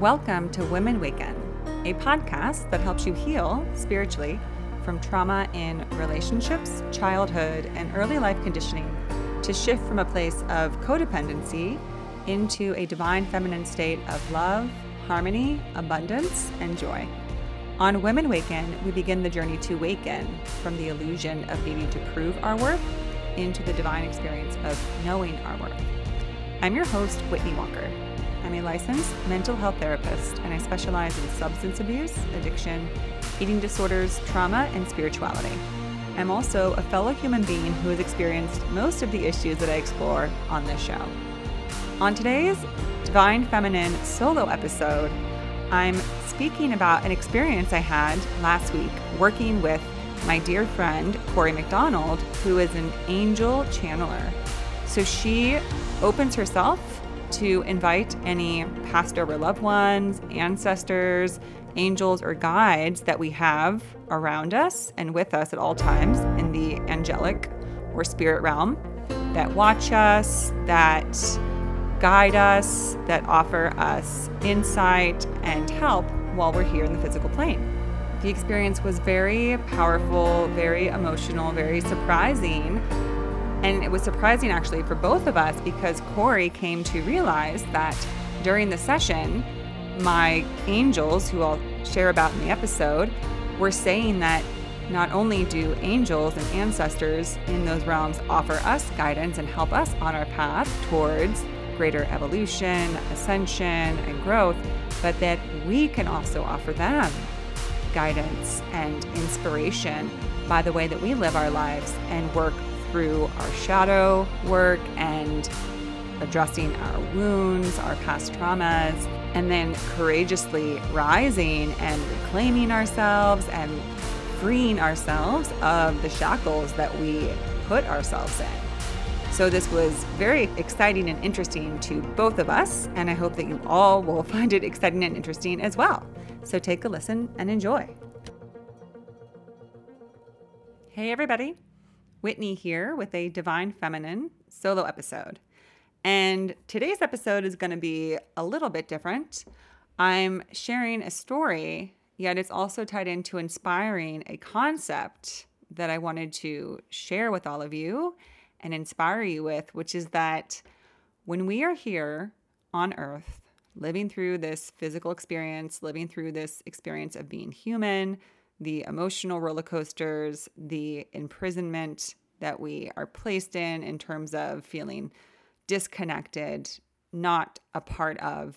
Welcome to Women Waken, a podcast that helps you heal spiritually from trauma in relationships, childhood, and early life conditioning to shift from a place of codependency into a divine feminine state of love, harmony, abundance, and joy. On Women Waken, we begin the journey to waken from the illusion of needing to prove our worth into the divine experience of knowing our worth. I'm your host, Whitney Walker. I'm a licensed mental health therapist and I specialize in substance abuse, addiction, eating disorders, trauma, and spirituality. I'm also a fellow human being who has experienced most of the issues that I explore on this show. On today's Divine Feminine solo episode, I'm speaking about an experience I had last week working with my dear friend Corry MacDonald, who is an angel channeler. So she opens herself to invite any passed over loved ones, ancestors, angels, or guides that we have around us and with us at all times in the angelic or spirit realm that watch us, that guide us, that offer us insight and help while we're here in the physical plane. The experience was very powerful, very emotional, very surprising and it was surprising actually for both of us because Corry came to realize that during the session, my angels, who I'll share about in the episode, were saying that not only do angels and ancestors in those realms offer us guidance and help us on our path towards greater evolution, ascension, and growth, but that we can also offer them guidance and inspiration by the way that we live our lives and work through our shadow work and addressing our wounds, our past traumas, and then courageously rising and reclaiming ourselves and freeing ourselves of the shackles that we put ourselves in. So, this was very exciting and interesting to both of us, and I hope that you all will find it exciting and interesting as well. So, take a listen and enjoy. Hey, everybody. Whitney here with a Divine Feminine solo episode. And today's episode is going to be a little bit different. I'm sharing a story, yet it's also tied into inspiring a concept that I wanted to share with all of you and inspire you with, which is that when we are here on earth, living through this physical experience, living through this experience of being human, the emotional roller coasters, the imprisonment that we are placed in, in terms of feeling disconnected, not a part of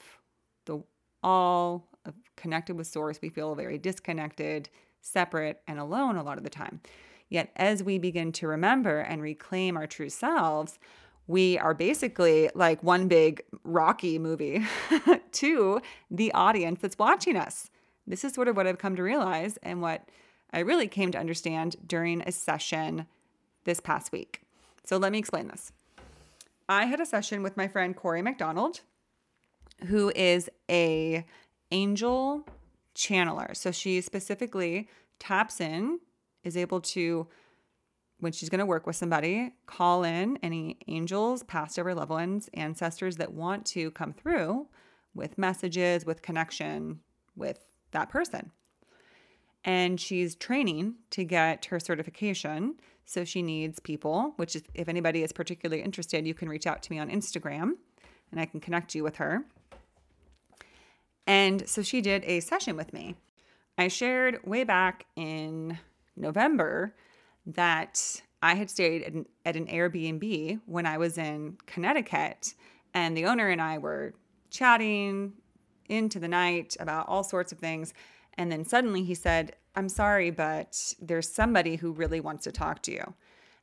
the all, connected with source. We feel very disconnected, separate, and alone a lot of the time. Yet, as we begin to remember and reclaim our true selves, we are basically like one big Rocky movie to the audience that's watching us. This is sort of what I've come to realize and what I really came to understand during a session this past week. So let me explain this. I had a session with my friend Corry MacDonald, who is a angel channeler. So she specifically taps in, is able to when she's going to work with somebody, call in any angels, past over loved ones, ancestors that want to come through with messages, with connection with that person. And she's training to get her certification. So she needs people, which is, if anybody is particularly interested, you can reach out to me on Instagram and I can connect you with her. And so she did a session with me. I shared way back in November that I had stayed at an, at an Airbnb when I was in Connecticut, and the owner and I were chatting into the night about all sorts of things. And then suddenly he said, I'm sorry, but there's somebody who really wants to talk to you.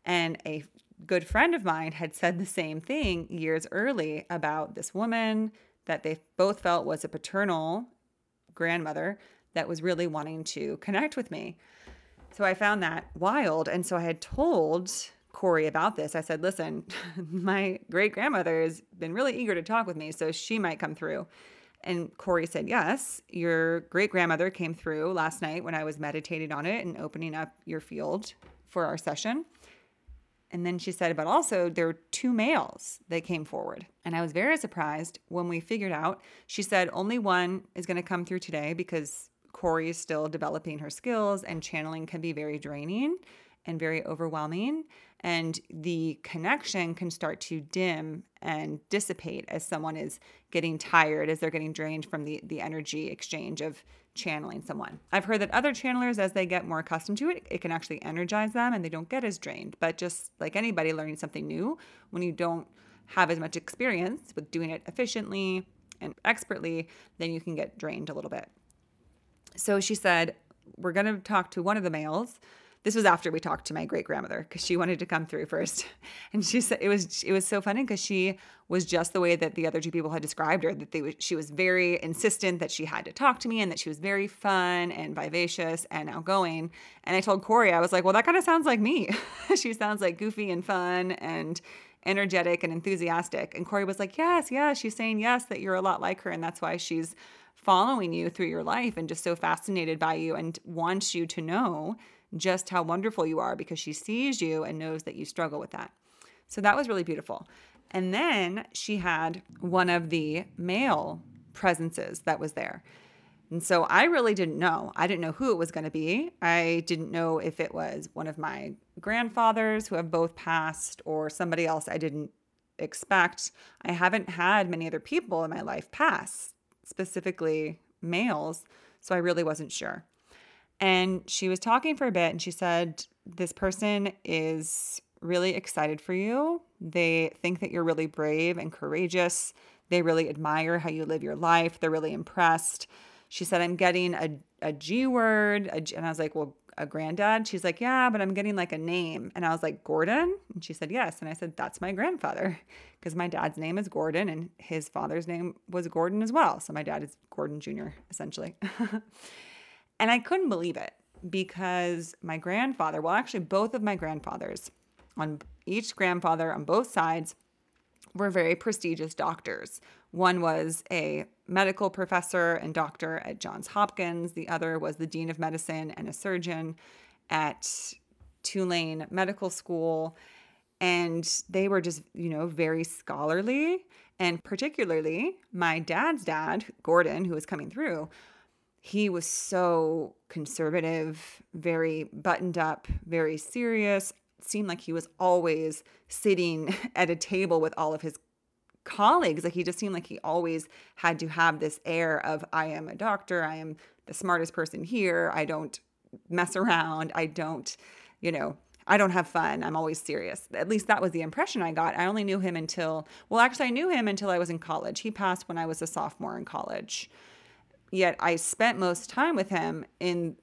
And a good friend of mine had said the same thing years early about this woman that they both felt was a paternal grandmother that was really wanting to connect with me. So I found that wild. And so I had told Corry about this. I said, listen, my great grandmother has been really eager to talk with me, so she might come through. And Corry said, Yes, your great grandmother came through last night when I was meditating on it and opening up your field for our session. And then she said, but also there were two males that came forward. And I was very surprised when we figured out. She said only one is going to come through today because Corry is still developing her skills and channeling can be very draining and very overwhelming. And the connection can start to dim and dissipate as someone is getting tired, as they're getting drained from the, the energy exchange of channeling someone. I've heard that other channelers, as they get more accustomed to it, it can actually energize them and they don't get as drained. But just like anybody learning something new, when you don't have as much experience with doing it efficiently and expertly, then you can get drained a little bit. So she said, We're going to talk to one of the males this was after we talked to my great grandmother because she wanted to come through first, and she said it was it was so funny because she was just the way that the other two people had described her. That they she was very insistent that she had to talk to me and that she was very fun and vivacious and outgoing. And I told Corry, I was like, well, that kind of sounds like me. she sounds like goofy and fun and energetic and enthusiastic. And Corry was like, yes, yes. She's saying yes that you're a lot like her, and that's why she's following you through your life and just so fascinated by you and wants you to know just how wonderful you are because she sees you and knows that you struggle with that. So that was really beautiful. And then she had one of the male presences that was there. And so I really didn't know. I didn't know who it was going to be. I didn't know if it was one of my grandfathers who have both passed or somebody else I didn't expect. I haven't had many other people in my life pass, specifically males. So I really wasn't sure. And she was talking for a bit and she said, This person is really excited for you. They think that you're really brave and courageous. They really admire how you live your life. They're really impressed. She said, I'm getting a, a G word. A G, and I was like, Well, a granddad? She's like, Yeah, but I'm getting like a name. And I was like, Gordon? And she said, Yes. And I said, That's my grandfather because my dad's name is Gordon and his father's name was Gordon as well. So my dad is Gordon Jr., essentially. And I couldn't believe it because my grandfather, well, actually, both of my grandfathers, on each grandfather on both sides, were very prestigious doctors. One was a medical professor and doctor at Johns Hopkins, the other was the dean of medicine and a surgeon at Tulane Medical School. And they were just, you know, very scholarly. And particularly, my dad's dad, Gordon, who was coming through, he was so conservative, very buttoned up, very serious. Seemed like he was always sitting at a table with all of his colleagues. Like he just seemed like he always had to have this air of, I am a doctor, I am the smartest person here, I don't mess around, I don't, you know, I don't have fun. I'm always serious. At least that was the impression I got. I only knew him until, well, actually, I knew him until I was in college. He passed when I was a sophomore in college yet I spent most time with him in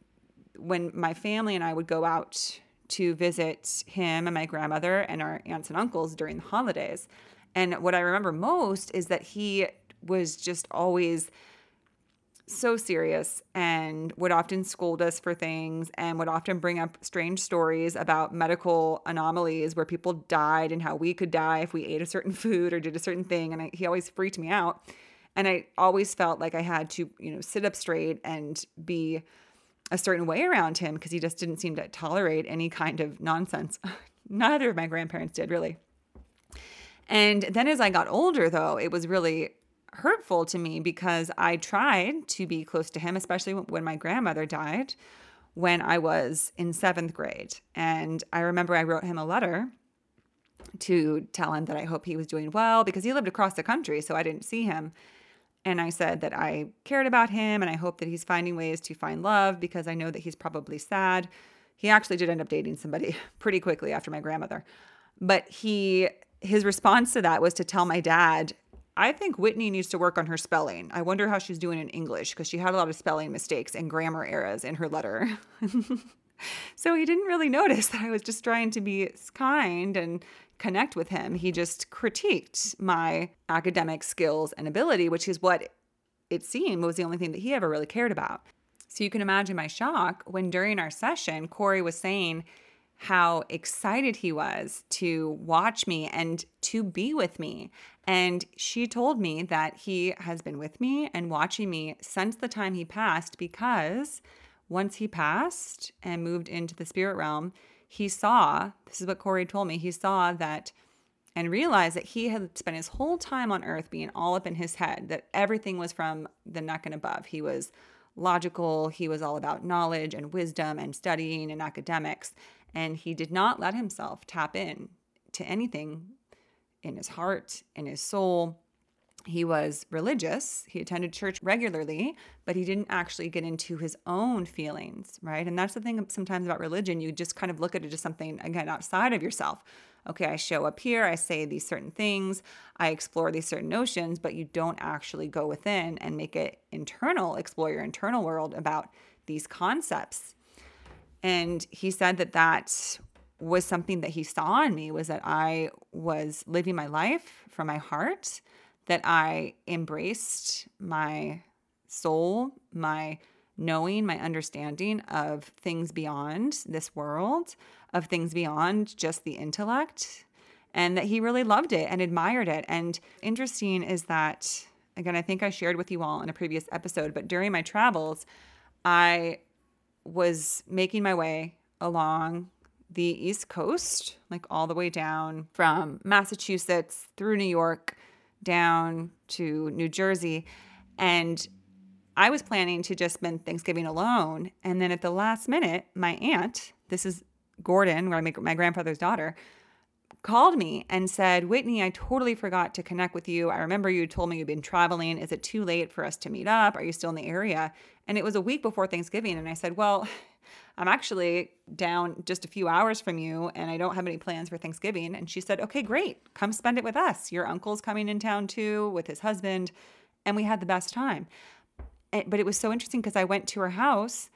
when my family and I would go out to visit him and my grandmother and our aunts and uncles during the holidays. And what I remember most is that he was just always so serious and would often scold us for things and would often bring up strange stories about medical anomalies where people died and how we could die if we ate a certain food or did a certain thing. And I, he always freaked me out. And I always felt like I had to, you know, sit up straight and be a certain way around him because he just didn't seem to tolerate any kind of nonsense. Neither of my grandparents did, really. And then as I got older, though, it was really hurtful to me because I tried to be close to him, especially when my grandmother died when I was in seventh grade. And I remember I wrote him a letter to tell him that I hope he was doing well because he lived across the country, so I didn't see him. And I said that I cared about him and I hope that he's finding ways to find love because I know that he's probably sad. He actually did end up dating somebody pretty quickly after my grandmother. But he his response to that was to tell my dad, I think Whitney needs to work on her spelling. I wonder how she's doing in English because she had a lot of spelling mistakes and grammar errors in her letter. so he didn't really notice that I was just trying to be kind and connect with him. He just critiqued my academic skills and ability, which is what it seemed was the only thing that he ever really cared about. So you can imagine my shock when during our session, Corry was saying how excited he was to watch me and to be with me. And she told me that he has been with me and watching me since the time he passed because once he passed and moved into the spirit realm, he saw this is what Corry told me he saw that and realized that he had spent his whole time on earth being all up in his head, that everything was from the neck and above. He was logical, he was all about knowledge and wisdom and studying and academics. And he did not let himself tap in to anything in his heart, in his soul. He was religious. He attended church regularly, but he didn't actually get into his own feelings, right? And that's the thing sometimes about religion. You just kind of look at it as something, again, outside of yourself okay, I show up here, I say these certain things, I explore these certain notions, but you don't actually go within and make it internal, explore your internal world about these concepts. And he said that that was something that he saw in me was that I was living my life from my heart, that I embraced my soul, my knowing, my understanding of things beyond this world, of things beyond just the intellect, and that he really loved it and admired it. And interesting is that, again, I think I shared with you all in a previous episode, but during my travels, I was making my way along the East Coast, like all the way down from Massachusetts through New York down to New Jersey. And I was planning to just spend Thanksgiving alone. And then at the last minute, my aunt, this is Gordon, my, my grandfather's daughter, called me and said, Whitney, I totally forgot to connect with you. I remember you told me you'd been traveling. Is it too late for us to meet up? Are you still in the area? And it was a week before Thanksgiving. And I said, Well, I'm actually down just a few hours from you and I don't have any plans for Thanksgiving. And she said, Okay, great. Come spend it with us. Your uncle's coming in town too with his husband. And we had the best time. Eh, but it was so interesting because I went to her house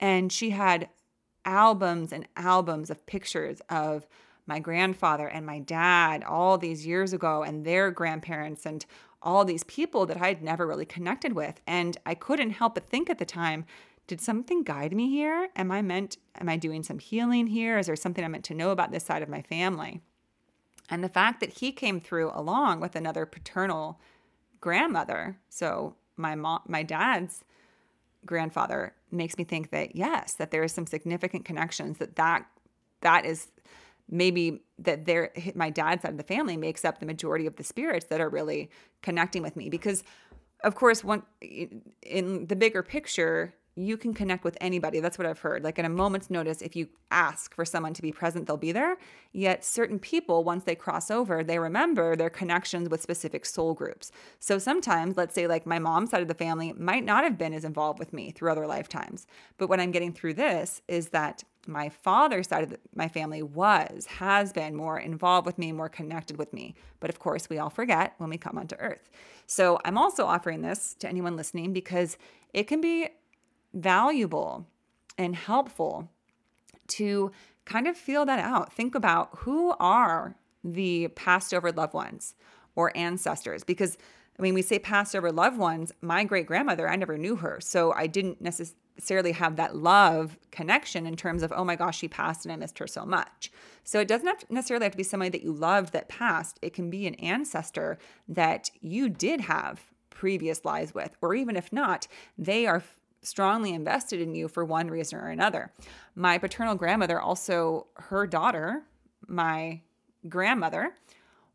and she had albums and albums of pictures of my grandfather and my dad all these years ago and their grandparents and all these people that I'd never really connected with. And I couldn't help but think at the time, did something guide me here? Am I meant, am I doing some healing here? Is there something I'm meant to know about this side of my family? And the fact that he came through along with another paternal grandmother, so my mom, my dad's grandfather makes me think that yes, that there is some significant connections that that that is maybe that there my dad's side of the family makes up the majority of the spirits that are really connecting with me because of course one in the bigger picture you can connect with anybody. That's what I've heard. Like in a moment's notice, if you ask for someone to be present, they'll be there. Yet certain people, once they cross over, they remember their connections with specific soul groups. So sometimes, let's say like my mom's side of the family might not have been as involved with me through other lifetimes. But what I'm getting through this is that my father's side of the, my family was, has been more involved with me, more connected with me. But of course, we all forget when we come onto earth. So I'm also offering this to anyone listening because it can be valuable and helpful to kind of feel that out. Think about who are the passed over loved ones or ancestors because I mean, we say passed over loved ones. My great grandmother, I never knew her. So I didn't necessarily have that love connection in terms of, oh my gosh, she passed and I missed her so much. So it doesn't necessarily have to be somebody that you loved that passed. It can be an ancestor that you did have previous lives with, or even if not, they are strongly invested in you for one reason or another. My paternal grandmother, also her daughter, my grandmother,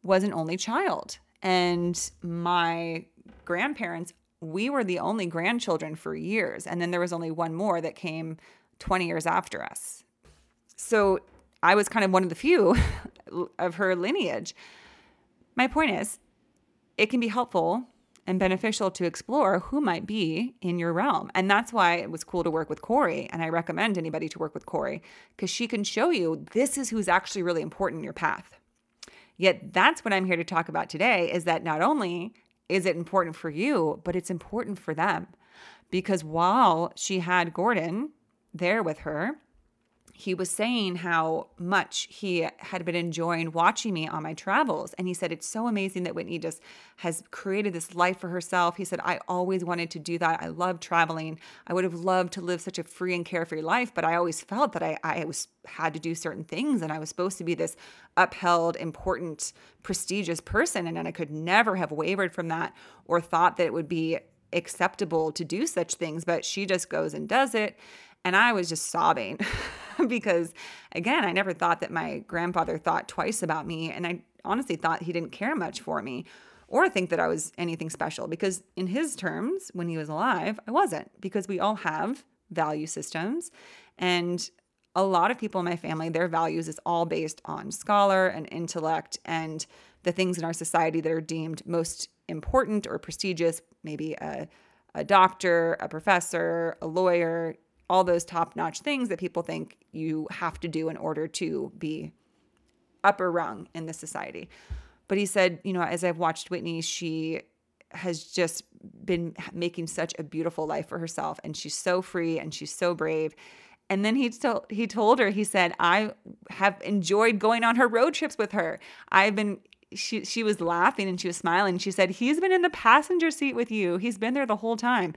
was an only child. And my grandparents, we were the only grandchildren for years. And then there was only one more that came 20 years after us. So I was kind of one of the few of her lineage. My point is, it can be helpful and beneficial to explore who might be in your realm. And that's why it was cool to work with Corry. And I recommend anybody to work with Corry because she can show you this is who's actually really important in your path. Yet that's what I'm here to talk about today is that not only is it important for you, but it's important for them. Because while she had Gordon there with her, he was saying how much he had been enjoying watching me on my travels. And he said, It's so amazing that Whitney just has created this life for herself. He said, I always wanted to do that. I love traveling. I would have loved to live such a free and carefree life, but I always felt that I, I was had to do certain things and I was supposed to be this upheld, important, prestigious person. And then I could never have wavered from that or thought that it would be acceptable to do such things. But she just goes and does it. And I was just sobbing. because, again, I never thought that my grandfather thought twice about me. And I honestly thought he didn't care much for me or think that I was anything special because, in his terms, when he was alive, I wasn't because we all have value systems. And a lot of people in my family, their values is all based on scholar and intellect and the things in our society that are deemed most important or prestigious, maybe a, a doctor, a professor, a lawyer, all those top notch things that people think you have to do in order to be upper rung in the society. But he said, you know, as I've watched Whitney, she has just been making such a beautiful life for herself and she's so free and she's so brave. And then he told he told her he said I have enjoyed going on her road trips with her. I've been she she was laughing and she was smiling. She said he's been in the passenger seat with you. He's been there the whole time.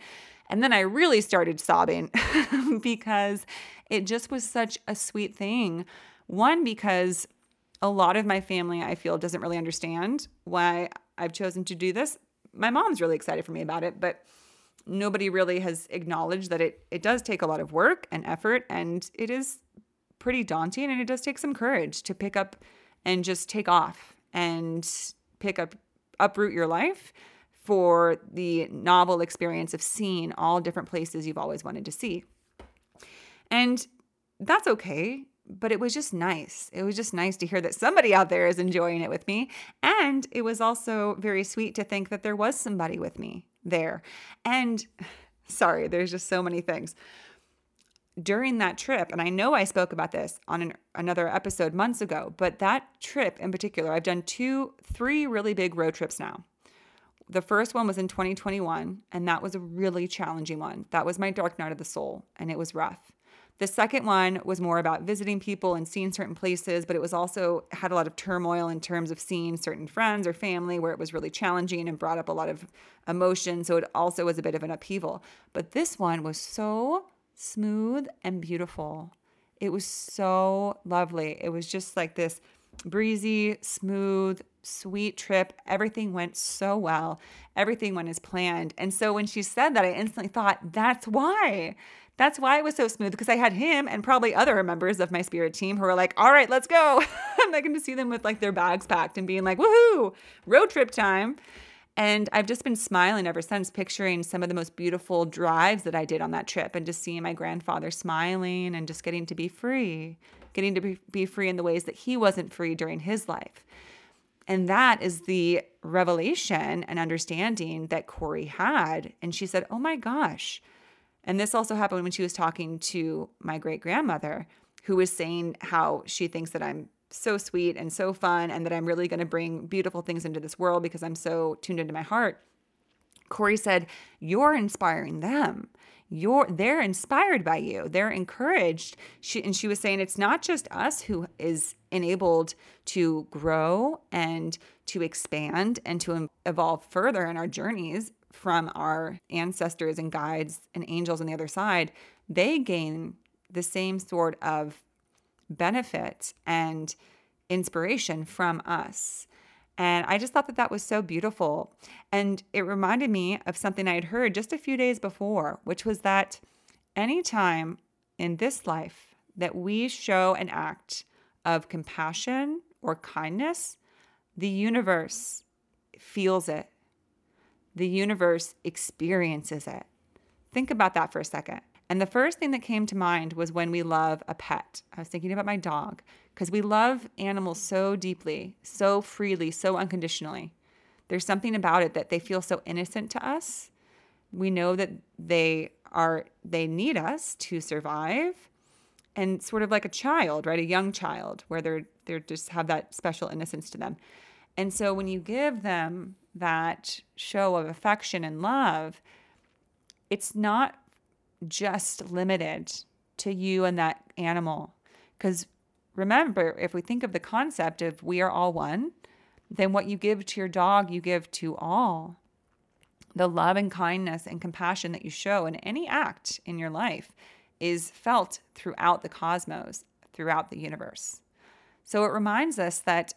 And then I really started sobbing because it just was such a sweet thing. One because a lot of my family I feel doesn't really understand why I've chosen to do this. My mom's really excited for me about it, but nobody really has acknowledged that it it does take a lot of work and effort and it is pretty daunting and it does take some courage to pick up and just take off and pick up uproot your life for the novel experience of seeing all different places you've always wanted to see. And that's okay, but it was just nice. It was just nice to hear that somebody out there is enjoying it with me. And it was also very sweet to think that there was somebody with me there. And sorry, there's just so many things. During that trip, and I know I spoke about this on an, another episode months ago, but that trip in particular, I've done two, three really big road trips now. The first one was in 2021, and that was a really challenging one. That was my dark night of the soul, and it was rough. The second one was more about visiting people and seeing certain places, but it was also had a lot of turmoil in terms of seeing certain friends or family where it was really challenging and brought up a lot of emotion. So it also was a bit of an upheaval. But this one was so smooth and beautiful. It was so lovely. It was just like this breezy, smooth, sweet trip. Everything went so well. Everything went as planned. And so when she said that, I instantly thought, that's why. That's why it was so smooth because I had him and probably other members of my spirit team who were like, all right, let's go. I'm not going to see them with like their bags packed and being like, woohoo, road trip time. And I've just been smiling ever since, picturing some of the most beautiful drives that I did on that trip and just seeing my grandfather smiling and just getting to be free, getting to be, free in the ways that he wasn't free during his life. And that is the revelation and understanding that Corry had. And she said, Oh my gosh, and this also happened when she was talking to my great grandmother, who was saying how she thinks that I'm so sweet and so fun and that I'm really going to bring beautiful things into this world because I'm so tuned into my heart. Corry said, You're inspiring them. You're they're inspired by you. They're encouraged. She and she was saying it's not just us who is enabled to grow and to expand and to evolve further in our journeys from our ancestors and guides and angels on the other side, they gain the same sort of benefit and inspiration from us. And I just thought that that was so beautiful. And it reminded me of something I had heard just a few days before, which was that anytime in this life that we show an act of compassion or kindness, the universe feels it the universe experiences it. Think about that for a second. And the first thing that came to mind was when we love a pet. I was thinking about my dog because we love animals so deeply, so freely, so unconditionally. There's something about it that they feel so innocent to us. We know that they are they need us to survive and sort of like a child, right? A young child where they're they're just have that special innocence to them. And so when you give them that show of affection and love, it's not just limited to you and that animal. Because remember, if we think of the concept of we are all one, then what you give to your dog, you give to all. The love and kindness and compassion that you show in any act in your life is felt throughout the cosmos, throughout the universe. So it reminds us that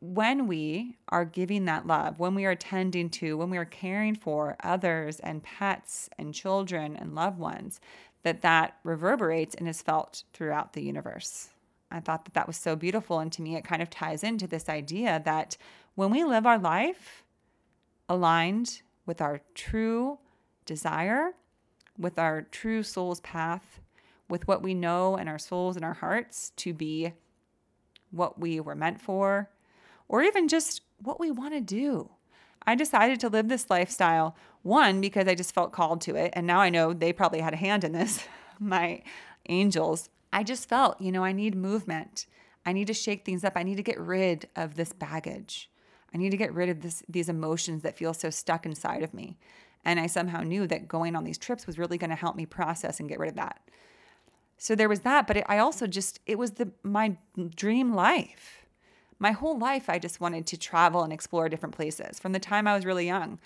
when we are giving that love, when we are tending to, when we are caring for others and pets and children and loved ones, that that reverberates and is felt throughout the universe. I thought that that was so beautiful. And to me, it kind of ties into this idea that when we live our life aligned with our true desire, with our true soul's path, with what we know in our souls and our hearts to be what we were meant for, or even just what we want to do. I decided to live this lifestyle, one, because I just felt called to it. And now I know they probably had a hand in this, my angels. I just felt, you know, I need movement. I need to shake things up. I need to get rid of this baggage. I need to get rid of this, these emotions that feel so stuck inside of me. And I somehow knew that going on these trips was really going to help me process and get rid of that. So there was that, but it, I also just it was the my dream life. My whole life I just wanted to travel and explore different places from the time I was really young.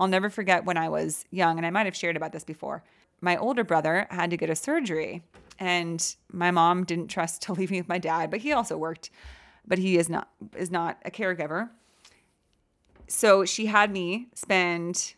I'll never forget when I was young and I might have shared about this before. My older brother had to get a surgery and my mom didn't trust to leave me with my dad, but he also worked, but he is not is not a caregiver. So she had me spend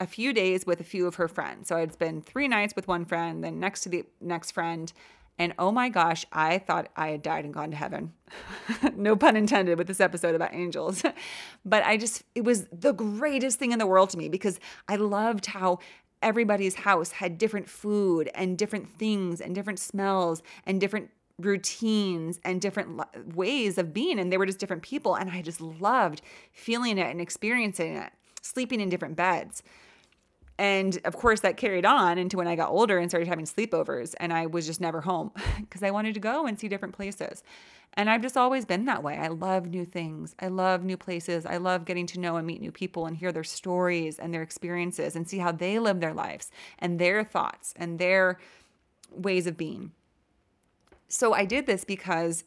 a few days with a few of her friends. So I'd spend three nights with one friend, then next to the next friend. And oh my gosh, I thought I had died and gone to heaven. no pun intended with this episode about angels. but I just, it was the greatest thing in the world to me because I loved how everybody's house had different food and different things and different smells and different routines and different ways of being. And they were just different people. And I just loved feeling it and experiencing it, sleeping in different beds. And of course, that carried on into when I got older and started having sleepovers, and I was just never home because I wanted to go and see different places. And I've just always been that way. I love new things. I love new places. I love getting to know and meet new people and hear their stories and their experiences and see how they live their lives and their thoughts and their ways of being. So I did this because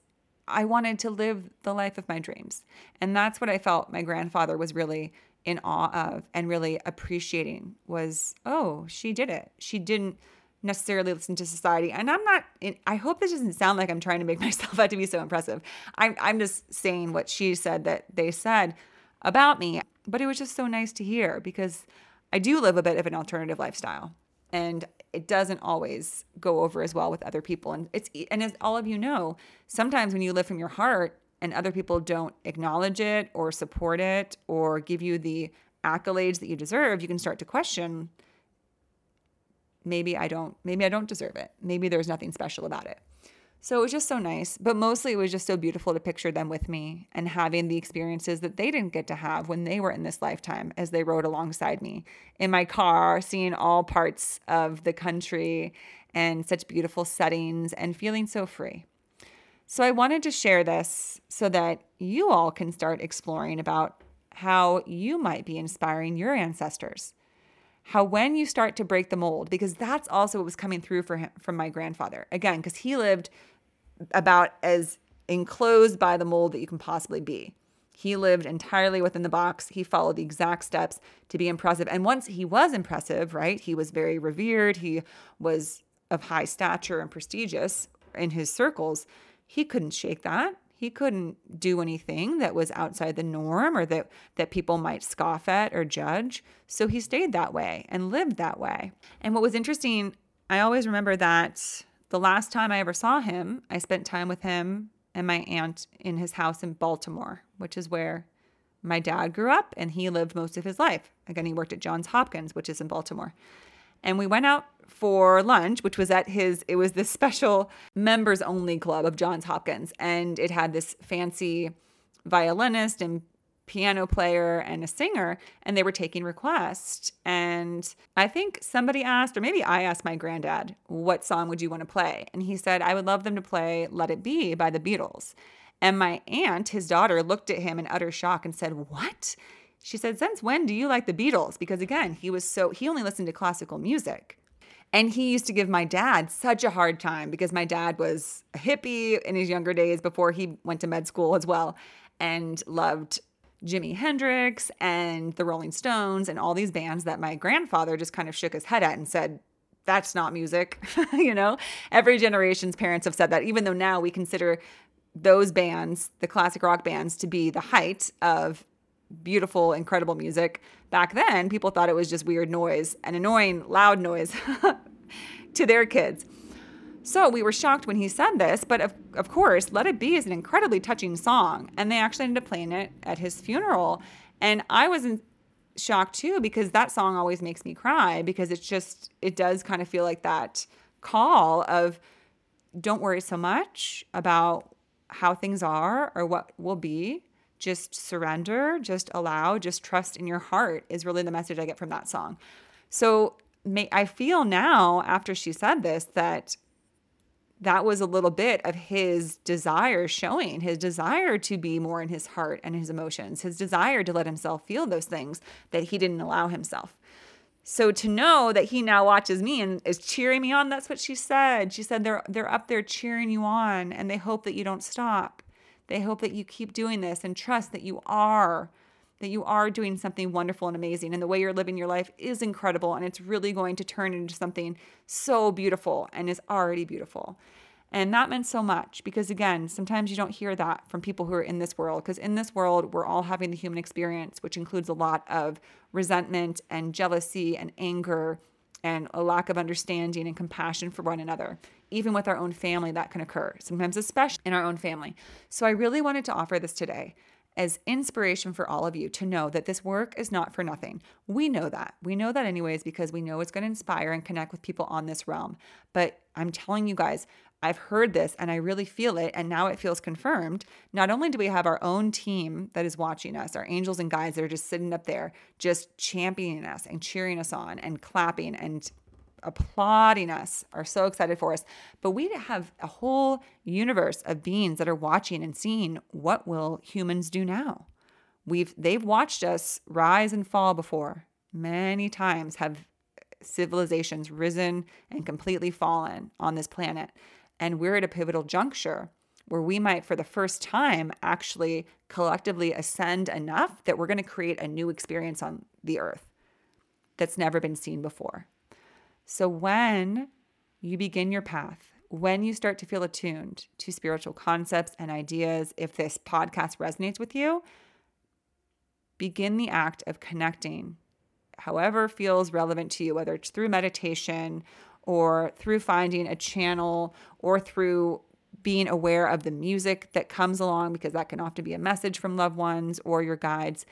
I wanted to live the life of my dreams. And that's what I felt my grandfather was really in awe of and really appreciating was, oh, she did it. She didn't necessarily listen to society. And I'm not, I hope this doesn't sound like I'm trying to make myself out to be so impressive. I'm, I'm just saying what she said that they said about me. But it was just so nice to hear because I do live a bit of an alternative lifestyle. And it doesn't always go over as well with other people. And it's, and as all of you know, sometimes when you live from your heart, and other people don't acknowledge it or support it or give you the accolades that you deserve, you can start to question maybe I don't maybe I don't deserve it. Maybe there's nothing special about it. So it was just so nice, but mostly it was just so beautiful to picture them with me and having the experiences that they didn't get to have when they were in this lifetime as they rode alongside me in my car, seeing all parts of the country and such beautiful settings and feeling so free. So I wanted to share this so that you all can start exploring about how you might be inspiring your ancestors. How when you start to break the mold, because that's also what was coming through for him from my grandfather. Again, because he lived about as enclosed by the mold that you can possibly be. He lived entirely within the box. He followed the exact steps to be impressive. And once he was impressive, right, he was very revered. He was of high stature and prestigious in his circles he couldn't shake that. He couldn't do anything that was outside the norm or that, that people might scoff at or judge. So he stayed that way and lived that way. And what was interesting, I always remember that the last time I ever saw him, I spent time with him and my aunt in his house in Baltimore, which is where my dad grew up and he lived most of his life. Again, he worked at Johns Hopkins, which is in Baltimore. And we went out for lunch, which was at his, it was this special members only club of Johns Hopkins. And it had this fancy violinist and piano player and a singer, and they were taking requests. And I think somebody asked, or maybe I asked my granddad, what song would you want to play? And he said, I would love them to play Let It Be by the Beatles. And my aunt, his daughter, looked at him in utter shock and said, What? She said, Since when do you like the Beatles? Because again, he was so, he only listened to classical music. And he used to give my dad such a hard time because my dad was a hippie in his younger days before he went to med school as well and loved Jimi Hendrix and the Rolling Stones and all these bands that my grandfather just kind of shook his head at and said, that's not music. you know, every generation's parents have said that, even though now we consider those bands, the classic rock bands, to be the height of beautiful, incredible music. Back then, people thought it was just weird noise and annoying, loud noise. to their kids. So we were shocked when he said this, but of, of course, Let It Be is an incredibly touching song. And they actually ended up playing it at his funeral. And I was in shock too because that song always makes me cry because it's just, it does kind of feel like that call of don't worry so much about how things are or what will be. Just surrender, just allow, just trust in your heart is really the message I get from that song. So may, I feel now after she said this that that was a little bit of his desire showing his desire to be more in his heart and his emotions, his desire to let himself feel those things that he didn't allow himself. So to know that he now watches me and is cheering me on, that's what she said. She said they're they're up there cheering you on and they hope that you don't stop. They hope that you keep doing this and trust that you are that you are doing something wonderful and amazing and the way you're living your life is incredible and it's really going to turn into something so beautiful and is already beautiful. And that meant so much because, again, sometimes you don't hear that from people who are in this world. Because in this world, we're all having the human experience, which includes a lot of resentment and jealousy and anger and a lack of understanding and compassion for one another. Even with our own family, that can occur, sometimes, especially in our own family. So I really wanted to offer this today as inspiration for all of you to know that this work is not for nothing. We know that. We know that, anyways, because we know it's going to inspire and connect with people on this realm. But I'm telling you guys, I've heard this and I really feel it. And now it feels confirmed. Not only do we have our own team that is watching us, our angels and guides that are just sitting up there, just championing us and cheering us on and clapping and applauding us, are so excited for us. But we have a whole universe of beings that are watching and seeing what will humans do now. We've they've watched us rise and fall before. Many times have civilizations risen and completely fallen on this planet. And we're at a pivotal juncture where we might, for the first time, actually collectively ascend enough that we're going to create a new experience on the earth that's never been seen before. So when you begin your path, when you start to feel attuned to spiritual concepts and ideas, if this podcast resonates with you, begin the act of connecting however feels relevant to you, whether it's through meditation or through finding a channel or through being aware of the music that comes along, because that can often be a message from loved ones or your guides.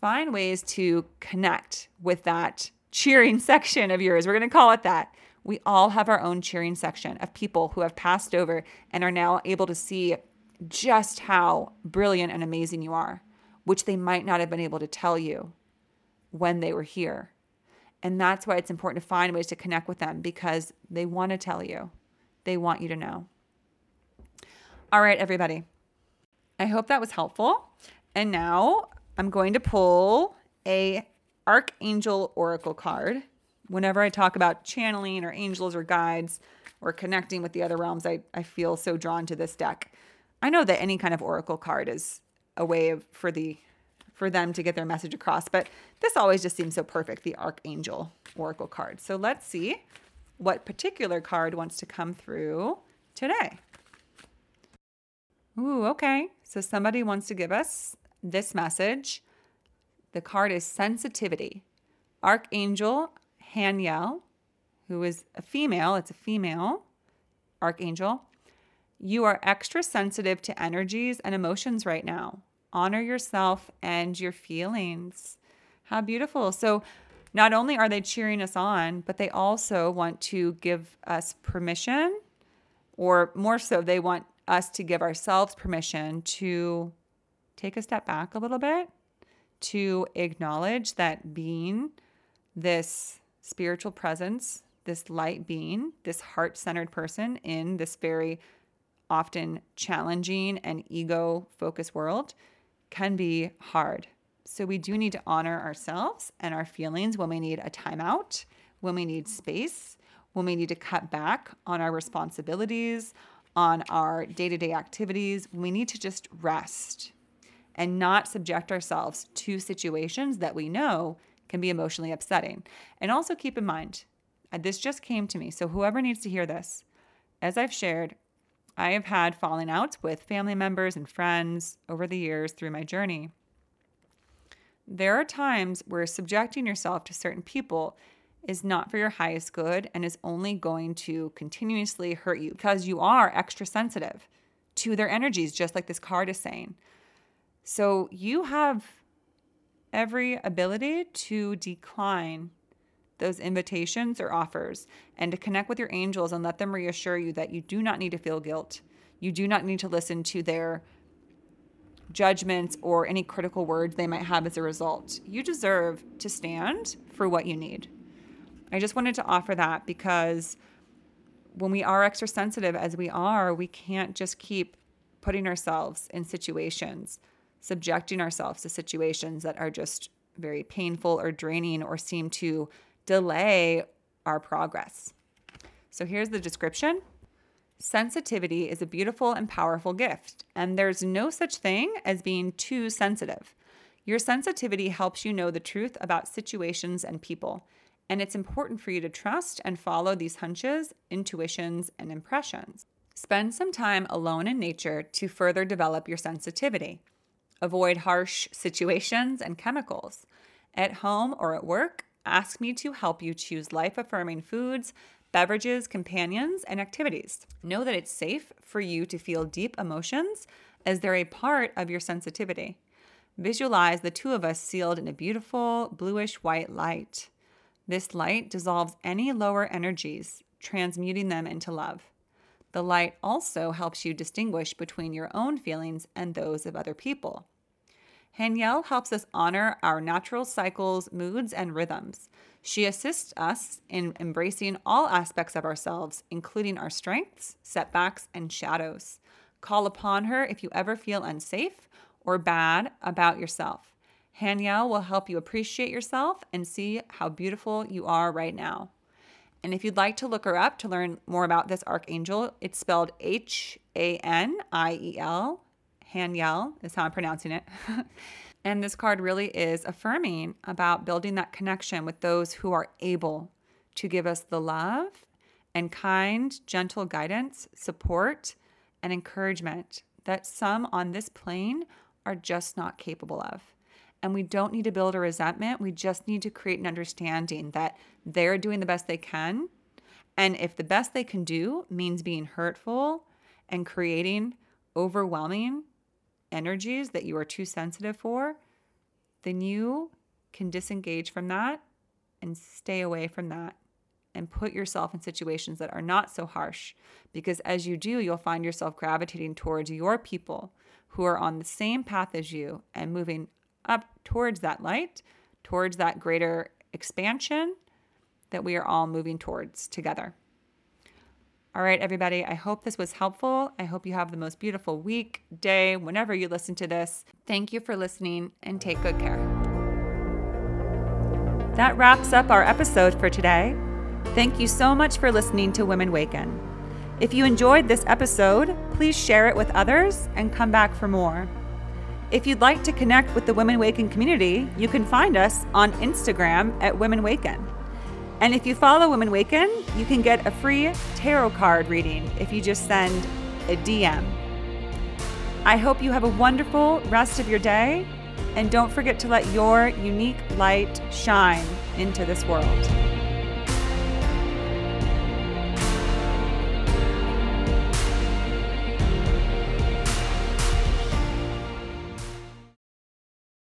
Find ways to connect with that cheering section of yours. We're going to call it that. We all have our own cheering section of people who have passed over and are now able to see just how brilliant and amazing you are, which they might not have been able to tell you when they were here. And that's why it's important to find ways to connect with them because they want to tell you, they want you to know. All right, everybody. I hope that was helpful. And now I'm going to pull a Archangel Oracle card. Whenever I talk about channeling or angels or guides or connecting with the other realms, I, I feel so drawn to this deck. I know that any kind of Oracle card is a way of, for the for them to get their message across, but this always just seems so perfect, the Archangel Oracle card. So let's see what particular card wants to come through today. Ooh, okay. So somebody wants to give us this message the card is sensitivity. Archangel Haniel, who is a female, it's a female archangel. You are extra sensitive to energies and emotions right now. Honor yourself and your feelings. How beautiful. So, not only are they cheering us on, but they also want to give us permission, or more so, they want us to give ourselves permission to take a step back a little bit to acknowledge that being this spiritual presence, this light being, this heart centered person in this very often challenging and ego focused world can be hard. So, we do need to honor ourselves and our feelings when we need a timeout, when we need space, when we need to cut back on our responsibilities, on our day to day activities. We need to just rest and not subject ourselves to situations that we know can be emotionally upsetting. And also keep in mind, uh, this just came to me. So, whoever needs to hear this, as I've shared, I have had falling outs with family members and friends over the years through my journey. There are times where subjecting yourself to certain people is not for your highest good and is only going to continuously hurt you because you are extra sensitive to their energies, just like this card is saying. So you have every ability to decline those invitations or offers and to connect with your angels and let them reassure you that you do not need to feel guilt. You do not need to listen to their judgments or any critical words they might have as a result. You deserve to stand for what you need. I just wanted to offer that because when we are extra sensitive as we are, we can't just keep putting ourselves in situations, subjecting ourselves to situations that are just very painful or draining or seem to delay our progress. So here's the description Sensitivity is a beautiful and powerful gift, and there's no such thing as being too sensitive. Your sensitivity helps you know the truth about situations and people, and it's important for you to trust and follow these hunches, intuitions, and impressions. Spend some time alone in nature to further develop your sensitivity. Avoid harsh situations and chemicals. At home or at work, ask me to help you choose life affirming foods beverages, companions, and activities. Know that it's safe for you to feel deep emotions as they're a part of your sensitivity. Visualize the two of us sealed in a beautiful bluish white light. This light dissolves any lower energies, transmuting them into love. The light also helps you distinguish between your own feelings and those of other people. Haniel helps us honor our natural cycles, moods, and rhythms. She assists us in embracing all aspects of ourselves, including our strengths, setbacks, and shadows. Call upon her if you ever feel unsafe or bad about yourself. Haniel will help you appreciate yourself and see how beautiful you are right now. And if you'd like to look her up to learn more about this archangel, it's spelled H A N I E L Haniel is how I'm pronouncing it. and this card really is affirming about building that connection with those who are able to give us the love and kind, gentle guidance, support, and encouragement that some on this plane are just not capable of. And we don't need to build a resentment. We just need to create an understanding that they're doing the best they can. And if the best they can do means being hurtful and creating overwhelming energies that you are too sensitive for, then you can disengage from that and stay away from that and put yourself in situations that are not so harsh. Because as you do, you'll find yourself gravitating towards your people who are on the same path as you and moving up towards that light, towards that greater expansion that we are all moving towards together. All right, everybody, I hope this was helpful. I hope you have the most beautiful week, day, whenever you listen to this. Thank you for listening and take good care. That wraps up our episode for today. Thank you so much for listening to Women Waken. If you enjoyed this episode, please share it with others and come back for more. If you'd like to connect with the Women Waken community, you can find us on Instagram at Women Waken. And if you follow Women Waken, you can get a free tarot card reading if you just send a DM. I hope you have a wonderful rest of your day, and don't forget to let your unique light shine into this world.